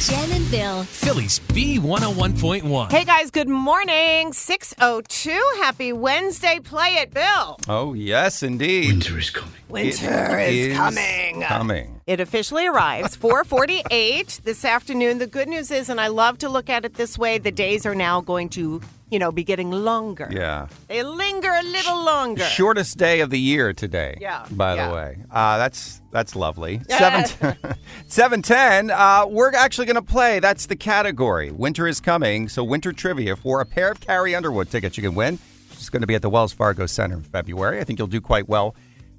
Jen and Bill. Philly's B101.1. Hey guys, good morning. 602. Happy Wednesday. Play it, Bill. Oh, yes, indeed. Winter is coming. Winter It is, coming. Coming. It officially arrives 448 this afternoon. The good news is, and I love to look at it this way, the days are now going to, you know, be getting longer. Yeah. They linger a little longer. Shortest day of the year today. Yeah, By yeah. the way, uh, that's that's lovely. Seven seven ten. Uh, we're actually going to play. That's the category. Winter is coming, so winter trivia for a pair of Carrie Underwood tickets you can win. She's going to be at the Wells Fargo Center in February. I think you'll do quite well.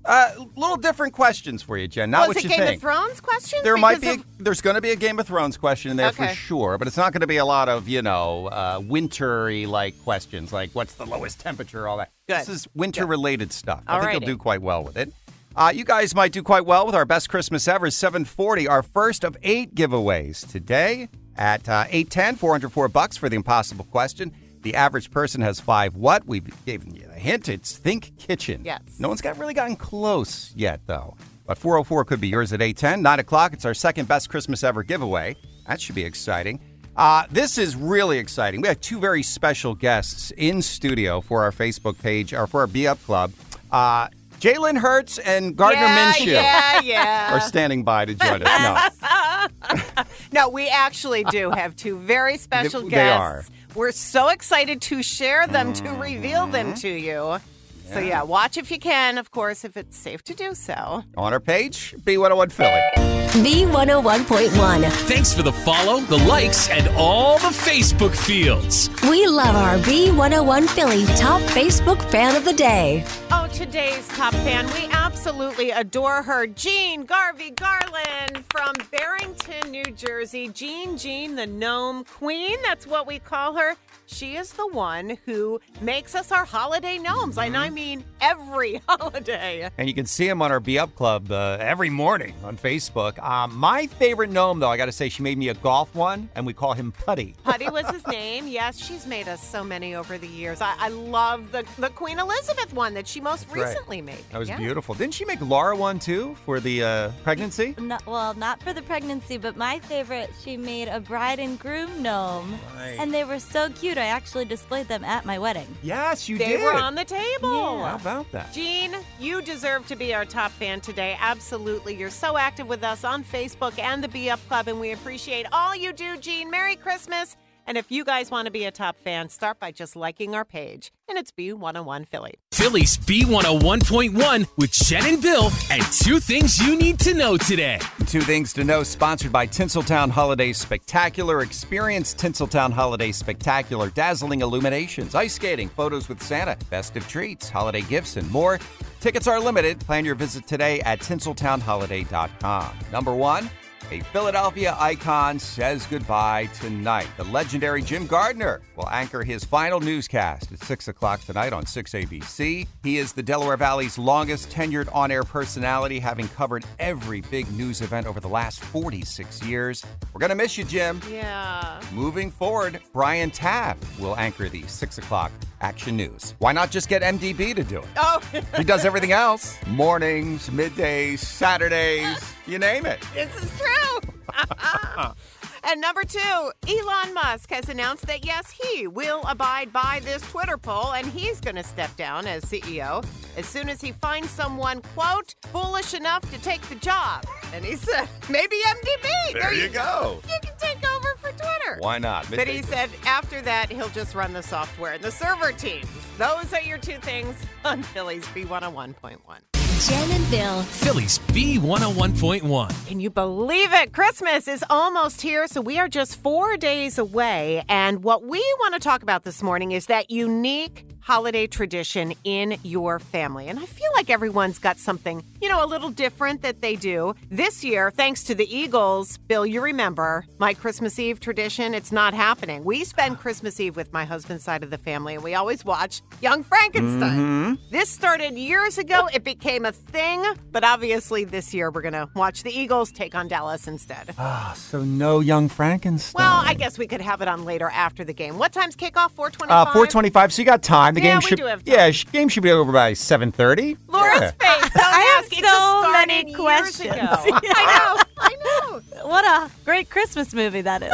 Uh, little different questions for you, Jen. Not Was what it you Game think. of Thrones questions? There might be. Because A, there's going to be a Game of Thrones question in there for sure, but it's not going to be a lot of you know uh, wintry like questions like what's the lowest temperature, all that. Good. This is winter related stuff. I think you'll do quite well with it. Uh, you guys might do quite well with our best Christmas ever 740, our first of eight giveaways today at uh, 810, 404 bucks for the impossible question. The average person has five what? We've given you a hint. It's Think Kitchen. Yes. No one's got really gotten close yet, though. But 404 could be yours at 810. 9 o'clock, it's our second best Christmas ever giveaway. That should be exciting. Uh, this is really exciting. We have two very special guests in studio for our Facebook page, or for our Be Up Club. Uh, Jalen Hurts and Gardner yeah, Minshew Yeah, yeah. are standing by to join us. No. No, we actually do have two very special They- guests. they are. We're so excited to share them, to reveal them Mm-hmm. to you. So, yeah, watch if you can, of course, if it's safe to do so. On our page, B101 Philly. B101.1. Thanks for the follow, the likes, and all the Facebook fields. We love our B101 Philly top Facebook fan of the day. Oh, today's top fan, we absolutely adore her. Jean Garvey Garland from Barrington, New Jersey. Jean, Jean, the gnome queen. That's what we call her. She is the one who makes us our holiday gnomes. And I mean every holiday. And you can see him on our Be Up Club uh, every morning on Facebook. Um, my favorite gnome, though, I got to say, she made me a golf one, and we call him Putty. Putty was his name. Yes, she's made us so many over the years. I, I love the, the Queen Elizabeth one that she most right. recently made. That was Yeah. beautiful. Didn't she make Laura one too for the uh, pregnancy? Not, well, not for the pregnancy, but my favorite, she made a bride and groom gnome. Right. And they were so cute. I actually displayed them at my wedding. Yes, you They did. were on the table. How about that? Jean, you deserve to be our top fan today. Absolutely. You're so active with us on Facebook and the Be Up Club, and we appreciate all you do, Jean. Merry Christmas. And if you guys want to be a top fan, start by just liking our page. And it's B101 Philly. Philly's B101.1 with Jen and Bill, and two things you need to know today. Two things to know, sponsored by Tinseltown Holiday Spectacular. Experience Tinseltown Holiday Spectacular. Dazzling illuminations, ice skating, photos with Santa, festive treats, holiday gifts, and more. Tickets are limited. Plan your visit today at tinseltownholiday.com. Number one, a Philadelphia icon says goodbye tonight. The legendary Jim Gardner will anchor his final newscast at 6 o'clock tonight on 6ABC. He is the Delaware Valley's longest tenured on air personality, having covered every big news event over the last 46 years. We're going to miss you, Jim. Yeah. Moving forward, Brian Taff will anchor the 6 o'clock action news. Why not just get MDB to do it? Oh, He does everything else mornings, middays, Saturdays, you name it. this is true. And number two, Elon Musk has announced that yes, he will abide by this Twitter poll and he's going to step down as CEO as soon as he finds someone, quote, foolish enough to take the job. And he said, maybe MDB. There you go. You can take over for Twitter. Why not? But he said after that, he'll just run the software and the server teams. Those are your two things on Philly's B101.1. Jen and Bill. Philly's B101.1. Can you believe it? Christmas is almost here, so we are just four days away. And what we want to talk about this morning is that unique holiday tradition in your family. And I feel like everyone's got something, you know, a little different that they do. This year, thanks to the Eagles, Bill, you remember my Christmas Eve tradition. It's not happening. We spend Christmas Eve with my husband's side of the family, and we always watch Young Frankenstein. This started years ago. It became a thing, but obviously this year we're going to watch the Eagles take on Dallas instead. Ah, so no young Frankenstein. Well, I guess we could have it on later after the game. What time's kickoff? 425? Uh, 425, so you got time. The Yeah, game should have time. Yeah, game should be over by 7:30. Laura's Yeah. face. I have ask. It so just started many years questions. ago. I know. I know. What a great Christmas movie that is.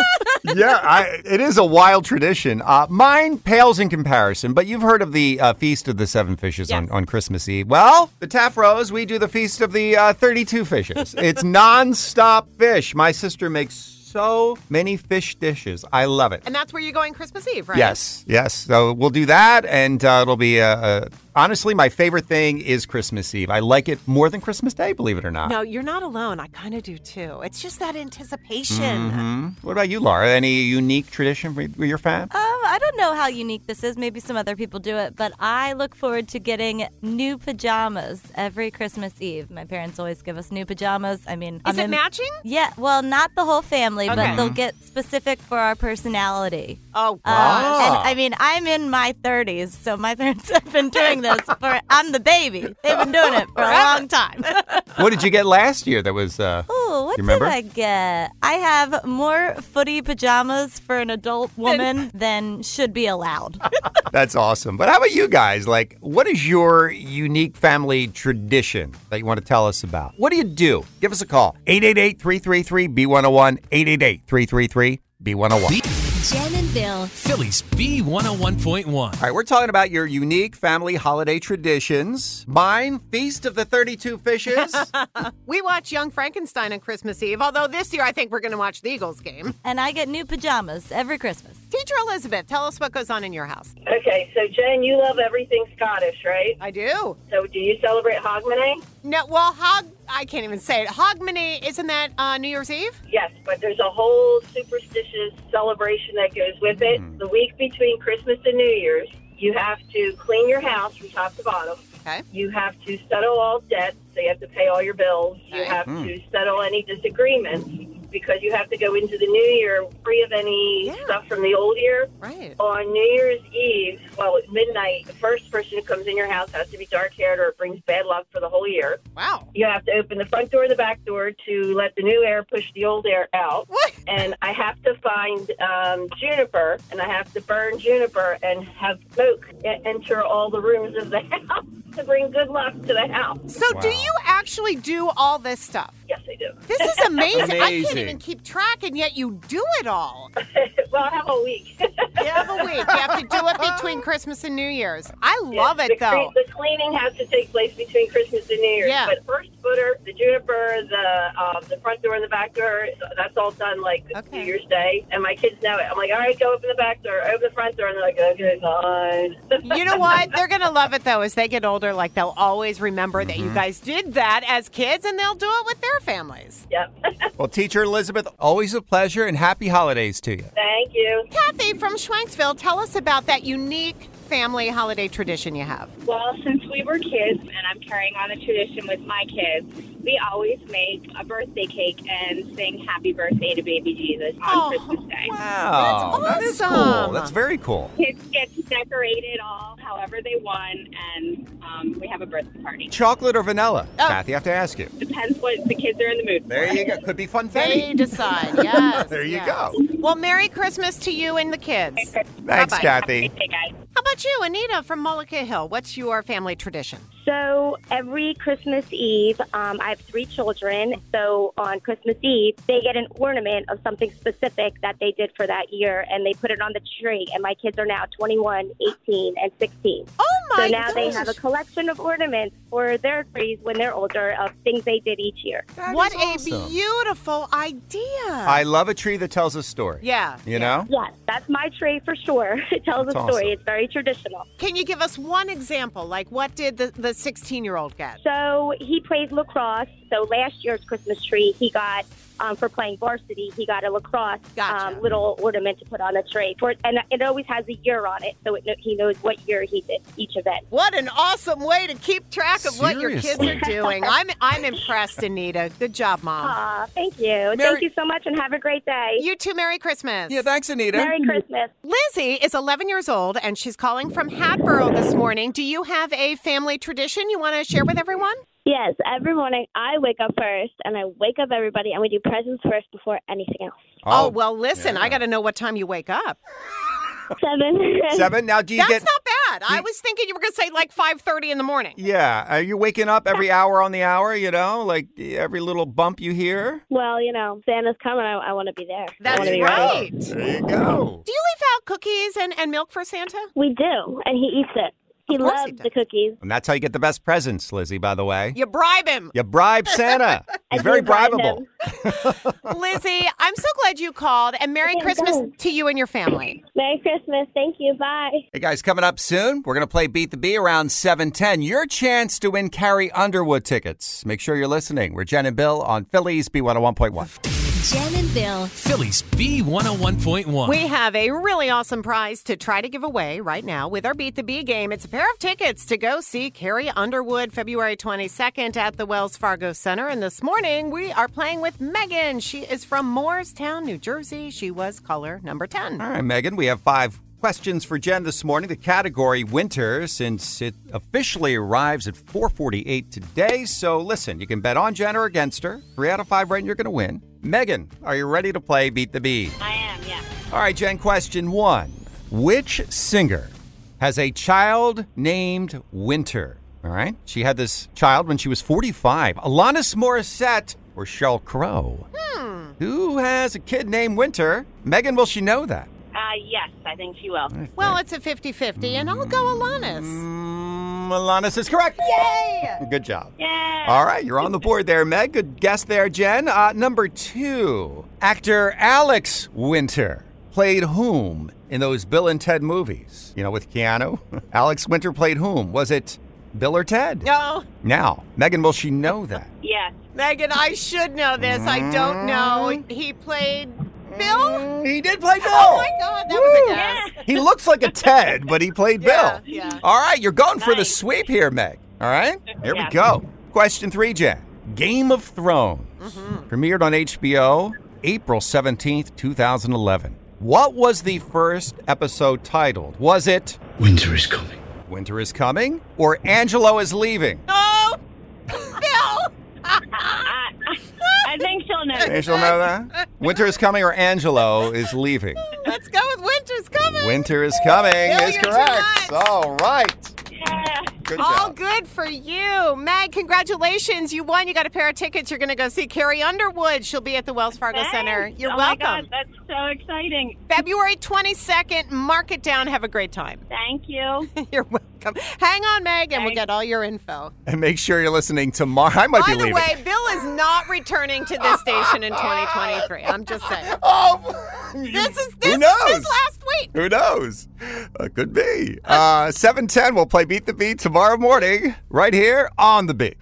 yeah, I, it is a wild tradition. Uh, mine pales in comparison, but you've heard of the uh, Feast of the Seven Fishes on, Yes. on Christmas Eve. Well, the Taft Rose, we do the Feast of the uh, 32 Fishes. it's nonstop fish. My sister makes so many fish dishes. I love it. And that's where you're going Christmas Eve, right? Yes, yes. So we'll do that, and uh, it'll be a, uh, honestly my favorite thing is Christmas Eve. I like it more than Christmas Day, believe it or not. No, you're not alone. I kind of do too. It's just that anticipation. Mm-hmm. What about you, Laura? Any unique tradition with with your fam? Um, I don't know how unique this is. Maybe some other people do it, but I look forward to getting new pajamas every Christmas Eve. My parents always give us new pajamas. I mean, Is I'm it in- matching? Yeah, well, not the whole family, Okay. but they'll get specific for our personality. Oh, Uh, and I mean, I'm in my 30s, so my parents have been doing this for. I'm the baby. They've been doing it for a long time. what did you get last year that was uh Ooh, what You did remember? I get? I have more footy pajamas for an adult woman than should be allowed. that's awesome. But how about you guys? Like what is your unique family tradition that you want to tell us about? What do you do? Give us a call. 888-333-B101 888-333-B101. Jen and Bill. Philly's B101.1. All right, we're talking about your unique family holiday traditions. Mine, Feast of the 32 Fishes. we watch Young Frankenstein on Christmas Eve, although this year I think we're going to watch the Eagles game. and I get new pajamas every Christmas. Teacher Elizabeth, tell us what goes on in your house. Okay, so Jen, you love everything Scottish, right? I do. So do you celebrate Hogmanay? No, well, Hog, I can't even say it. Hogmanay, isn't that uh, New Year's Eve? Yes, but there's a whole superstitious celebration that goes with it. The week between Christmas and New Year's, you have to clean your house from top to bottom. Okay. You have to settle all debts, so you have to pay all your bills. You Okay. have to settle any disagreements because you have to go into the new year free of any Yeah. stuff from the old year. Right. On New Year's Eve, well, at midnight, the first person who comes in your house has to be dark haired or it brings bad luck for the whole year. Wow. You have to open the front door and the back door to let the new air push the old air out. What? And I have to find um, juniper and I have to burn juniper and have smoke enter all the rooms of the house to bring good luck to the house. So, do you actually do all this stuff? Yes, I do. This is amazing. I can't Amazing. Even keep track, and yet you do it all. well, I have a week. You have a week. You have to do it between Christmas and New Year's. I love the, it, though. the cleaning has to take place between Christmas and New Year's. Yeah. But first footer, the juniper, the um, the front door and the back door, that's all done like Okay. New Year's Day. And my kids know it. I'm like, all right, go open the back door, open the front door, and they're like, okay, fine. You know what? They're going to love it, though, as they get older. Like, they'll always remember that you guys did that as kids, and they'll do it with their families. yep. well, teacher Elizabeth, always a pleasure and happy holidays to you. Thank you. Kathy from Schwenksville, tell us about that unique family holiday tradition you have. Well, since we were kids, and I'm carrying on the tradition with my kids, we always make a birthday cake and sing happy birthday to baby Jesus on Oh, Christmas Day. Wow, That's that is cool. That's very cool. Kids get to decorate it all however they want, and um, we have a birthday party. Chocolate or vanilla? Oh. Kathy, I have to ask you. Depends what the kids are in the mood for. There you go. Could be fun They decide, yes. There you yes. go. Well, Merry Christmas to you and the kids. Thanks, Bye-bye. Kathy. Hey, guys. About you, Anita from Mullica Hill? What's your family tradition? So every Christmas Eve, um, I have three children. So on Christmas Eve, they get an ornament of something specific that they did for that year, and they put it on the tree. And my kids are now 21, 18, and 16. Oh my So now they have a collection of ornaments for their trees when they're older of things they did each year. What awesome. a beautiful idea. I love a tree that tells a story. yeah. You know? Yes, that's my tree for sure. It tells That's a story. awesome. It's very traditional. Can you give us one example? Like, what did the the 16 year old get? So he plays lacrosse. So last year's Christmas tree, he got um, for playing varsity. He got a lacrosse Gotcha. um, little ornament to put on the tray. for, and it always has a year on it, so it, he knows what year he did each event. What an awesome way to keep track of what your kids are doing. I'm I'm impressed, Anita. Good job, mom. Aw, thank you, Mary- thank you so much, and have a great day. You too. Merry Christmas. Yeah, thanks, Anita. Merry Christmas. Lizzie is 11 years old and she's calling from Hatboro this morning. Do you have a family tradition you want to share with everyone? Yes, every morning I wake up first and I wake up everybody and we do presents first before anything else. Oh, oh well, listen, I got to know what time you wake up. Seven. Seven. Now, do you That's get? not bad. I was thinking you were going to say like 5:30 in the morning. Yeah. Are you waking up every hour on the hour? You know, like every little bump you hear. well, you know, Santa's coming. I, I want to be there. I That's wanna be ready. right. There you go. Do you leave out cookies and, and milk for Santa? We do, and he eats it. He Of course he loves the cookies. And that's how you get the best presents, Lizzie. By the way, You bribe him. you bribe Santa. He's very do bribe bribable. Lizzie, I'm so glad you called and Merry Okay, Christmas good. to you and your family. Merry Christmas. Thank you. Bye. Hey guys, coming up soon, we're going to play Beat the Bee around 710. Your chance to win Carrie Underwood tickets. Make sure you're listening. We're Jen and Bill on Philly's B101.1. Jen and Bill. Philly's B101.1. We have a really awesome prize to try to give away right now with our Beat the Bee game. It's a pair of tickets to go see Carrie Underwood February 22nd at the Wells Fargo Center. And this morning we are playing with Megan. She is from Moorestown, New Jersey. She was caller number 10. All right, Megan, we have five questions for Jen this morning. The category winter, since it officially arrives at 448 today. So listen, you can bet on Jen or against her. Three out of five right, and you're going to win. Megan, are you ready to play Beat the Bee? I am, yeah. All right, Jen, question one. Which singer has a child named Winter? All right. She had this child when she was 45. Alanis Morissette or Sheryl Crow? Hmm. Who has a kid named Winter? Megan, will she know that? Uh, yes, I think she will. Well, it's a 50 50, and I'll go Alanis. Mm, Alanis is correct. Yay! Good job. Yeah. All right, you're on the board there, Meg. Good guess there, Jen. Uh, number two, actor Alex Winter played whom in those Bill and Ted movies? You know, with Keanu? Alex Winter played whom? Was it Bill or Ted? No, Now, Megan, will she know that? Yes. Megan, I should know this. I don't know. He played Bill? He did play Bill. Oh my God, that was a guess. He looks like a Ted, but he played Yeah, Bill. yeah. All right, you're going for the sweep here, Meg. All right, here Yeah. we go. Question three, Jen. Game of Thrones Mm-hmm. premiered on HBO April 17th, 2011. What was the first episode titled? Was it Winter is coming. Winter is Coming or Angelo is Leaving? Oh, Bill! I, I think she'll know. Angelo know that? Winter is Coming or Angelo is Leaving? Let's go with Winter's Coming. Winter is Coming Bill, is you're correct. much. All right. Yeah. Good All job. good for you. Meg, congratulations. You won. You got a pair of tickets. You're going to go see Carrie Underwood. She'll be at the Wells Fargo Center. You're oh My welcome. God, that's so exciting. February 22nd. Mark it down. Have a great time. Thank you. You're welcome. Hang on, Meg, and we'll get all your info. And make sure you're listening tomorrow. I might By be the way, Bill is not returning to this station in 2023. I'm just saying. oh, This is who this knows? is last week. Who knows? Uh, could be. Uh, 710, we'll play Beat the Bee tomorrow morning, right here on The Beat.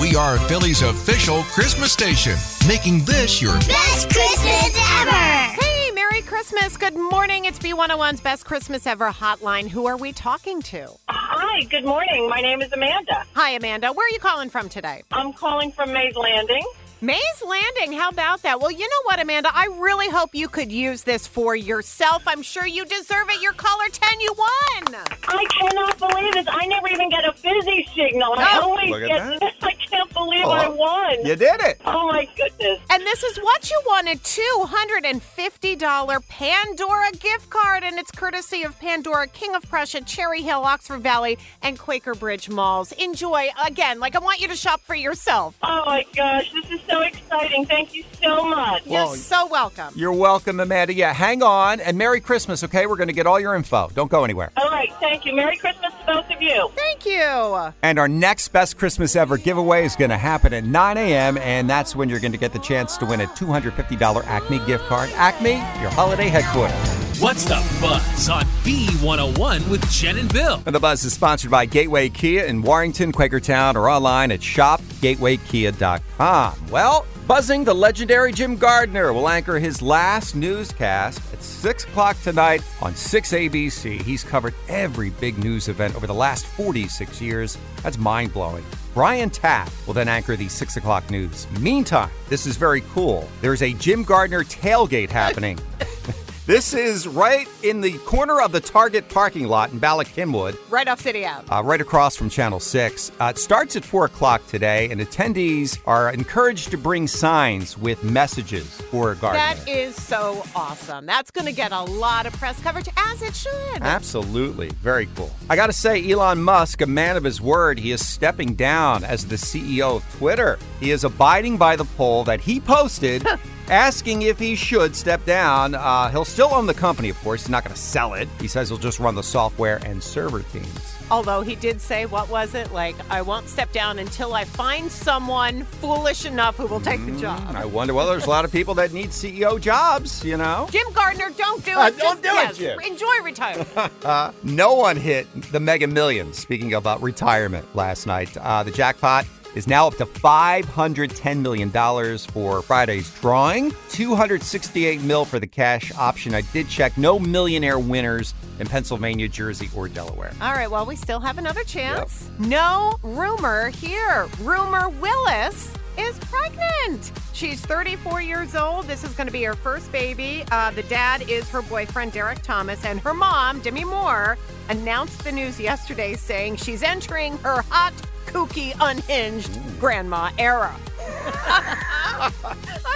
We are Philly's official Christmas station, making this your Best Christmas ever! Hey, Merry Christmas. Good morning. It's B101's Best Christmas Ever hotline. Who are we talking to? Hi, good morning. My name is Amanda. Hi, Amanda. Where are you calling from today? I'm calling from Mays Landing. Mays Landing. How about that? Well, you know what, Amanda? I really hope you could use this for yourself. I'm sure you deserve it. Your caller 10, you won. I cannot believe this. I never even get a busy signal. I Oh, always look at get. I can't believe I Oh, won. You did it. Oh my goodness. And this is what you won a $250 Pandora gift card, and it's courtesy of Pandora, King of Prussia, Cherry Hill, Oxford Valley, and Quaker Bridge malls. Enjoy. Again, like I want you to shop for yourself. Oh my gosh, this is so exciting. Thank you so much. You're so welcome. You're welcome, Amanda. Yeah, hang on. And Merry Christmas, okay? We're going to get all your info. Don't go anywhere. All right, thank you. Merry Christmas to both of you. Thank you. And our next Best Christmas Ever giveaway is going to happen at 9 a.m., and that's when you're going to get the chance to win a $250 Acme gift card. Acme, your holiday headquarters. What's the buzz on B101 with Jen and Bill? And the buzz is sponsored by Gateway Kia in Warrington, Quakertown, or online at shopgatewaykia.com. Well, buzzing, the legendary Jim Gardner will anchor his last newscast at 6 o'clock tonight on 6ABC. He's covered every big news event over the last 46 years. That's mind blowing. Brian Taff will then anchor the 6 o'clock news. Meantime, this is very cool. There's a Jim Gardner tailgate happening. This is right in the corner of the Target parking lot in Bala Cynwyd, Right off City Ave. uh, right across from Channel 6. Uh, it starts at 4 o'clock today, and attendees are encouraged to bring signs with messages for Gardner. That is so awesome. That's going to get a lot of press coverage, as it should. Absolutely. Very cool. I got to say, Elon Musk, a man of his word, he is stepping down as the CEO of Twitter. He is abiding by the poll that he posted. Asking if he should step down. Uh, he'll still own the company, of course. He's not going to sell it. He says he'll just run the software and server teams. Although he did say, what was it? Like, I won't step down until I find someone foolish enough who will take the job. I wonder, well, there's a lot of people that need CEO jobs, you know? Jim Gardner, don't do it. Uh, don't Just- do it, Jim. Enjoy retirement. Uh, no one hit the mega millions. Speaking about retirement last night, uh, the jackpot is now up to $510 million for Friday's drawing. 268 mil for the cash option. I did check. No millionaire winners in Pennsylvania, Jersey, or Delaware. All right, well, we still have another chance. No rumor here. Rumor Willis is pregnant. She's 34 years old. This is going to be her first baby. Uh, the dad is her boyfriend, Derek Thomas, and her mom, Demi Moore, announced the news yesterday saying she's entering her hot, kooky, unhinged grandma era. I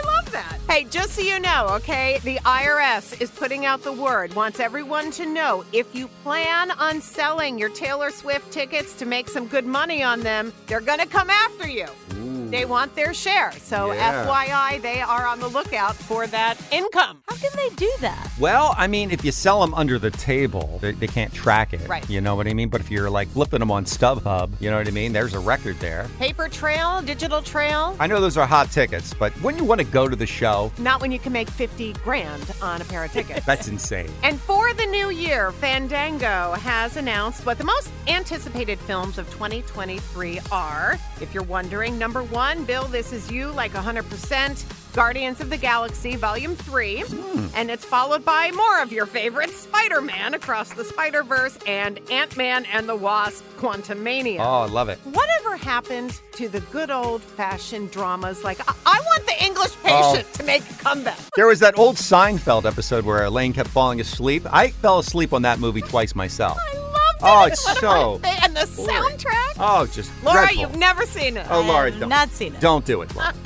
love that. Hey, just so you know, okay, the IRS is putting out the word, wants everyone to know if you plan on selling your Taylor Swift tickets to make some good money on them, they're going to come after you. They want their share. So, Yeah. FYI, they are on the lookout for that income. How can they do that? Well, I mean, if you sell them under the table, they, they can't track it. Right. You know what I mean? But if you're like flipping them on StubHub, you know what I mean? There's a record there. Paper trail, digital trail. I know those are hot tickets, but wouldn't you want to go to the show? Not when you can make 50 grand on a pair of tickets. That's insane. And for the new year, Fandango has announced what the most anticipated films of 2023 are. If you're wondering, number one, Bill, this is you, like 100%. Guardians of the Galaxy, Volume 3. Hmm. And it's followed by more of your favorites Spider Man Across the Spider Verse and Ant Man and the Wasp, Quantumania. Oh, I love it. Whatever happened to the good old fashioned dramas? Like, I, I want the English Oh. patient to make a comeback. There was that old Seinfeld episode where Elaine kept falling asleep. I fell asleep on that movie twice myself. Oh, it's so. And the soundtrack? Oh, just Laura, dreadful. you've never seen it. Oh, Laura, don't. Not seen it. Don't do it, Laura.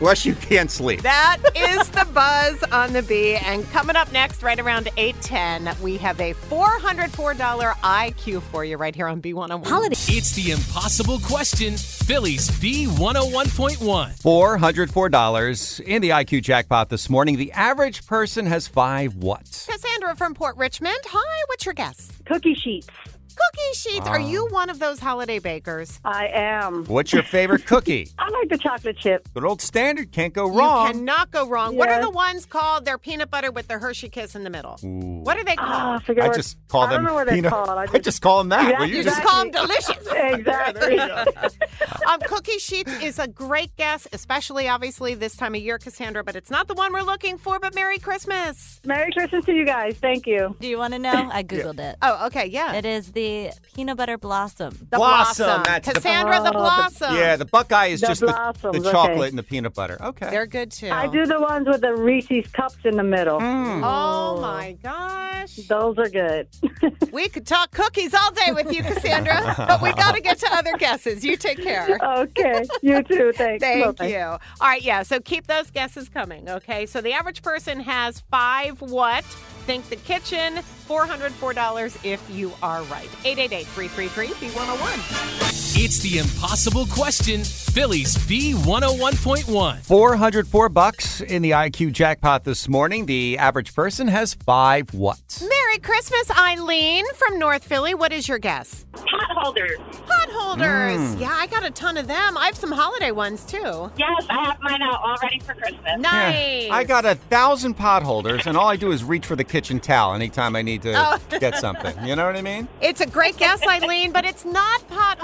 Unless you can't sleep. That is the buzz on the bee. And coming up next, right around 810, we have a $404 IQ for you right here on B101. Holiday. It's the impossible question. Philly's B101.1. $404 in the IQ jackpot this morning. The average person has five what? Cassandra from Port Richmond. Hi, what's your guess? Cookie sheets. Cookie sheets. Are Ah. you one of those holiday bakers? I am. What's your favorite cookie? I like the chocolate chip. Good old standard. Can't go wrong. You cannot go wrong. What are Yes. the ones called? They're peanut butter with the Hershey kiss in the middle. What are they called? Ah, I forget I what- just call I them. don't know what they're peanut- called. I I just, just call them that. Yeah, Well, you you just- just call them delicious. exactly. um, cookie sheets is a great guess, especially obviously this time of year, Cassandra. But it's not the one we're looking for. But Merry Christmas. Merry Christmas to you guys. Thank you. Do you want to know? I googled it. Oh, okay, yeah. It is the the peanut butter blossom. The blossom. That's the- Cassandra the Oh, the- blossom. Yeah, the Buckeye is The just the, blossoms, the chocolate okay. and the peanut butter. Okay. They're good too. I do the ones with the Reese's cups in the middle. Mm. Oh my gosh. Those are good. We could talk cookies all day with you, Cassandra, but we got to get to other guesses. You take care. okay. You too. Thanks. Thank Bye-bye. you. All right, yeah. So keep those guesses coming, okay? So the average person has five what? Think the kitchen, $404 if you are right. 888 333 B101. It's the impossible question. Philly's B101.1. 404 bucks in the IQ jackpot this morning. The average person has five what? Merry Christmas, Eileen from North Philly. What is your guess? Pot holders. Pot holders. Mm. Yeah, I got a ton of them. I have some holiday ones too. Yes, I have mine out all ready for Christmas. Nice. I got a thousand pot holders, and all I do is reach for the kitchen towel anytime I need to Oh. get something. You know what I mean? It's a great guess, Eileen, but it's not pot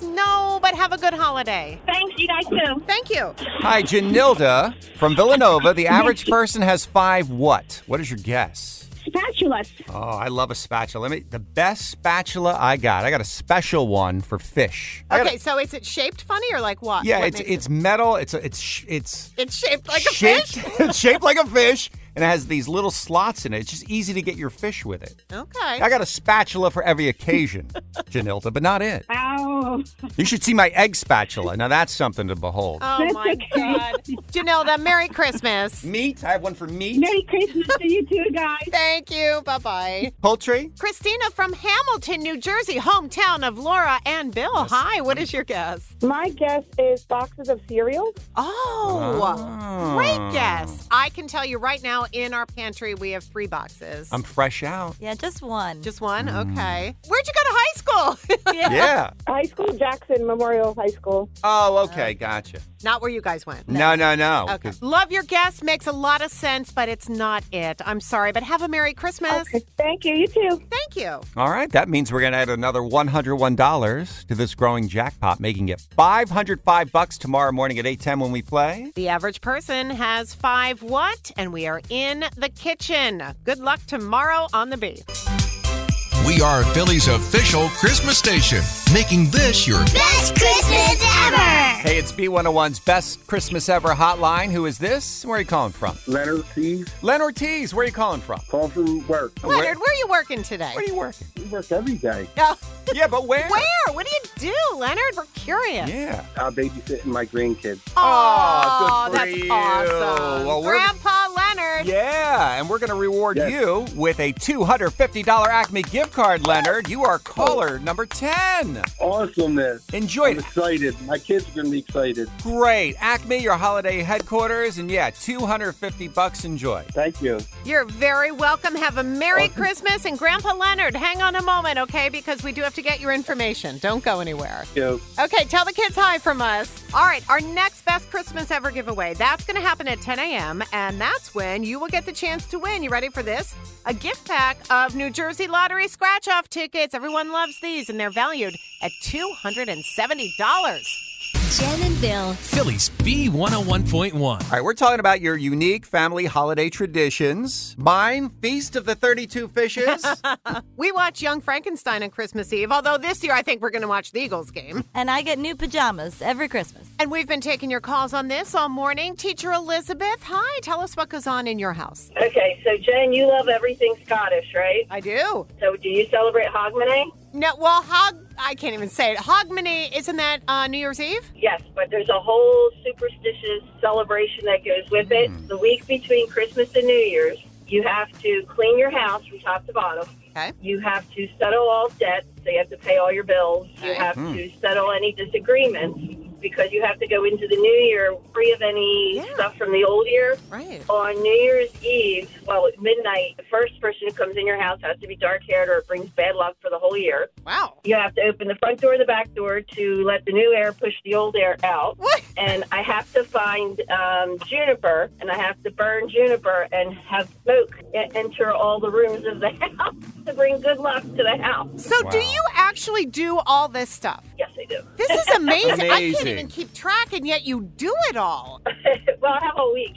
holders. No, but have a good holiday. Thanks, you guys too. Thank you. Hi, Janilda from Villanova. The average person has five what? What is your guess? Spatulas. Oh, I love a spatula. Let me the best spatula I got. I got a special one for fish. I got a- Okay, so is it shaped funny or like what? yeah, What it's makes it's metal. It's a, it's sh- it's it's shaped like a shaped, fish. it's shaped like a fish, and it has these little slots in it. It's just easy to get your fish with it. Okay. I got a spatula for every occasion, Janilda, but not it. Ow. You should see my egg spatula. Now that's something to behold. Oh That's my okay. God. Janelda, Merry Christmas. Meat. I have one for meat. Merry Christmas to you too, guys. Thank you. Bye bye. Poultry. Christina from Hamilton, New Jersey, hometown of Laura and Bill. Hi, what is your guess? My guess is boxes of cereal. Oh, great ah. guess. I can tell you right now in our pantry we have three boxes. I'm fresh out. Yeah, just one. Just one? Mm. Okay. Where'd you go to high school? Yeah. High school, Jackson Memorial High School. Oh, okay. Gotcha. Not where you guys went. No, no, no. Okay. 'Cause- Love your guess. Makes a lot of sense, but it's not it. I'm sorry, but have a Merry Christmas. Okay. Thank you. You too. Thank you. All right. That means we're going to add another $101 to this growing jackpot, making it 505 bucks tomorrow morning at 8:10 when we play. The average person has five what? And we are in the kitchen. Good luck tomorrow on the beat. We are Philly's official Christmas station, making this your Best Christmas ever! Hey, it's B101's best Christmas ever hotline. Who is this? Where are you calling from? Leonard Ortiz. Len Ortiz. Where are you calling from? Calling from work. Leonard, where are you working today? Where are you working? We work every day. Oh, Yeah, but where? where? What do you do, Leonard? We're curious. Yeah. I'm babysitting my grandkids. Oh, good for that's you. awesome. Well, we're- Grandpa Leonard. Yeah, and we're going to reward Yes. you with a $250 Acme gift card, Leonard. You are caller oh. number 10. Awesomeness. Enjoy I'm it. excited. My kids are going to be excited. Great. Acme, your holiday headquarters, and yeah, 250 bucks. Enjoy. Thank you. You're very welcome. Have a Merry Christmas. And Grandpa Leonard, hang on a moment, okay? Because we do have to get your information. Don't go anywhere. Thank you. Okay, tell the kids hi from us. All right, our next Best Christmas Ever giveaway. That's going to happen at 10 a.m., and that's when you will get the chance to win. You ready for this? A gift pack of New Jersey Lottery scratch off tickets. Everyone loves these, and they're valued at $270. Jen and Bill. Philly's B101.1. All right, we're talking about your unique family holiday traditions. Mine, Feast of the 32 Fishes. We watch Young Frankenstein on Christmas Eve, although this year I think we're going to watch the Eagles game. And I get new pajamas every Christmas. And we've been taking your calls on this all morning. Teacher Elizabeth, hi. Tell us what goes on in your house. Okay, so Jen, you love everything Scottish, right? I do. So do you celebrate Hogmanay? No, well, Hog, I can't even say it. Hogmanay, isn't that uh, New Year's Eve? Yes, but there's a whole superstitious celebration that goes with it. The week between Christmas and New Year's, you have to clean your house from top to bottom. Okay. You have to settle all debts, so you have to pay all your bills. You have Hmm. to settle any disagreements because you have to go into the new year free of any Yeah. stuff from the old year. Right. On New Year's Eve, well, at midnight, the first person who comes in your house has to be dark haired or it brings bad luck for the whole year. Wow. You have to open the front door and the back door to let the new air push the old air out. What? And I have to find um, juniper and I have to burn juniper and have smoke enter all the rooms of the house to bring good luck to the house. So, do you actually do all this stuff? Yes, I do. This is amazing. I can't Amazing. even keep track, and yet you do it all. well, I have a week.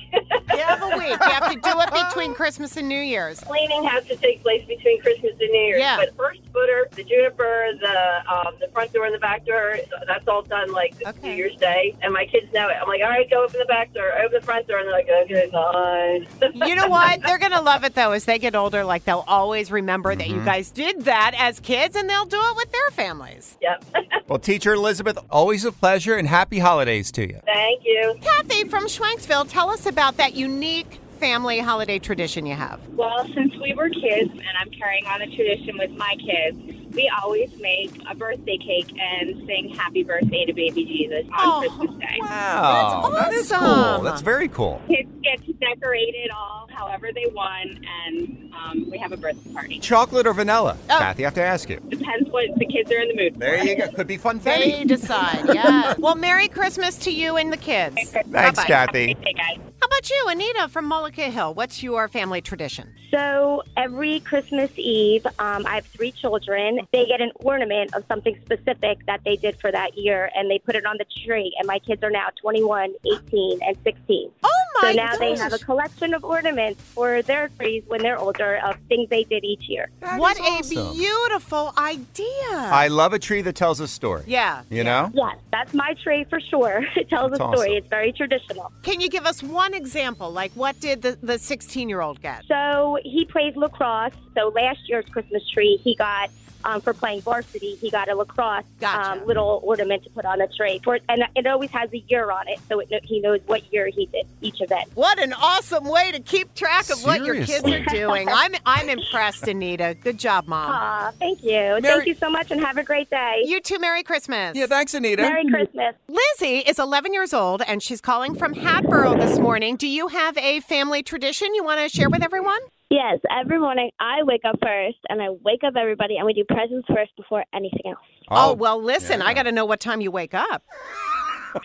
You have a week. You have to do it between Christmas and New Year's. Cleaning has to take place between Christmas and New Year's. Yeah. But first footer, the juniper, the um, the front door and the back door, that's all done like New Year's Day. And my kids know it. I'm like, all right, go open the back door, open the front door, and they're like, okay, fine. You know what? They're going to love it though as they get older. Like they'll always remember that you Mhm. guys did that as kids and they'll do it with their families. Yep. Well, teacher Elizabeth, always a pleasure and happy holidays to you. Thank you. Kathy from Schwenksville, tell us about that unique family holiday tradition you have. Well, since we were kids, and I'm carrying on the tradition with my kids, we always make a birthday cake and sing happy birthday to baby Jesus on Oh, Christmas Day. Wow, that is cool. That's very cool. Kids get to decorate it all however they want, and um, we have a birthday party. Chocolate or vanilla? Oh. Kathy, I have to ask you. Depends what the kids are in the mood for. There you go. Could be fun They decide, yeah. Well, Merry Christmas to you and the kids. Thanks, Bye-bye. Kathy. Hey, guys. How about you, Anita from Mullica Hill? What's your family tradition? So every Christmas Eve, um, I have three children. They get an ornament of something specific that they did for that year, and they put it on the tree. And my kids are now 21, 18, and 16. Oh my So now they have a collection of ornaments for their trees when they're older of things they did each year. what a awesome. beautiful idea. I love a tree that tells a story. yeah. You know? Yes, that's my tree for sure. It tells That's a story. awesome. It's very traditional. Can you give us one example? Like, what did the, the 16 year old get? So he plays lacrosse. So last year's Christmas tree, he got um, for playing varsity. He got a lacrosse um, little ornament to put on the tree, for, and it always has a year on it, so it, he knows what year he did each event. What an awesome way to keep track of what your kids are doing. I'm I'm impressed, Anita. Good job, Mom. Aw, thank you. Thank you so much, and have a great day. You too. Merry Christmas. Yeah, thanks, Anita. Merry Christmas. Lizzie is 11 years old and she's calling from Hatboro this morning. Do you have a family tradition you want to share with everyone? Yes, every morning I wake up first and I wake up everybody and we do presents first before anything else. Oh, oh well, listen, I got to know what time you wake up.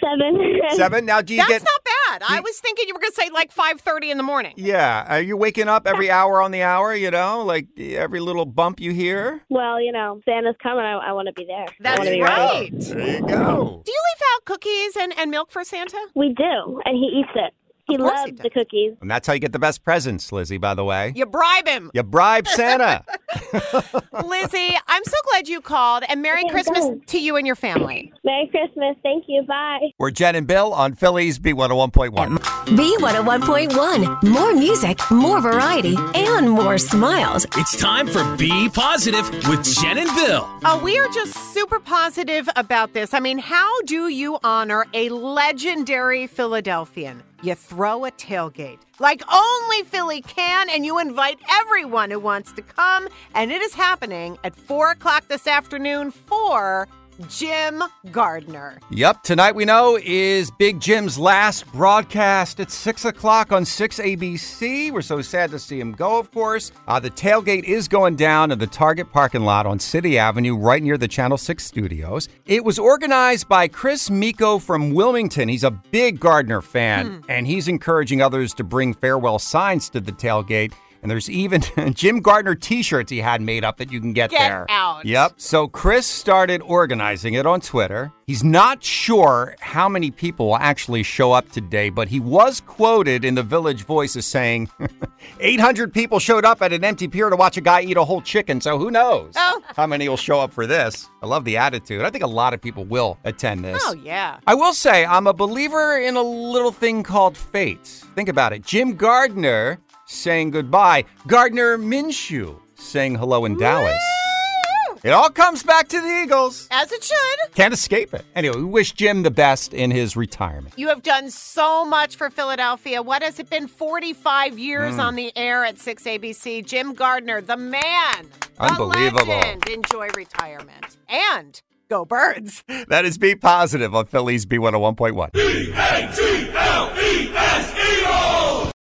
Seven. Seven? Now, do you That's get. not bad. I was thinking you were going to say like 5:30 in the morning. Yeah. Are you waking up every hour on the hour, you know? Like every little bump you hear? Well, you know, Santa's coming. I, I want to be there. That's be right. ready. There you go. Do you leave out cookies and, and milk for Santa? We do, and he eats it. He course loves the cookies. And that's how you get the best presents, Lizzie, by the way. You bribe him. You bribe Santa. Lizzie, I'm so glad you called and Merry Okay, Christmas thanks. to you and your family. Merry Christmas. Thank you. Bye. We're Jen and Bill on Philly's B101.1. B101.1. More music, more variety, and more smiles. It's time for Be Positive with Jen and Bill. Uh, we are just super positive about this. I mean, how do you honor a legendary Philadelphian? You throw a tailgate like only Philly can, and you invite everyone who wants to come. And it is happening at 4 o'clock this afternoon for Jim Gardner. Yep, tonight we know is Big Jim's last broadcast at 6 o'clock on 6 ABC. We're so sad to see him go, of course. Uh, the tailgate is going down in the Target parking lot on City Avenue, right near the Channel 6 studios. It was organized by Chris Miko from Wilmington. He's a big Gardner fan, and he's encouraging others to bring farewell signs to the tailgate. And there's even Jim Gardner t shirts he had made up that you can get, Get there. out. Yep. So Chris started organizing it on Twitter. He's not sure how many people will actually show up today, but he was quoted in the Village Voice as saying 800 people showed up at an empty pier to watch a guy eat a whole chicken. So who knows Oh. how many will show up for this? I love the attitude. I think a lot of people will attend this. Oh, yeah. I will say, I'm a believer in a little thing called fate. Think about it. Jim Gardner saying goodbye, Gardner Minshew saying hello in Dallas. It all comes back to the Eagles. As it should. Can't escape it. Anyway, we wish Jim the best in his retirement. You have done so much for Philadelphia. What has it been? 45 years Mm. on the air at 6 ABC. Jim Gardner, the man. the Unbelievable. legend. Enjoy retirement. And go birds. That is Be Positive on Philly's B101.1.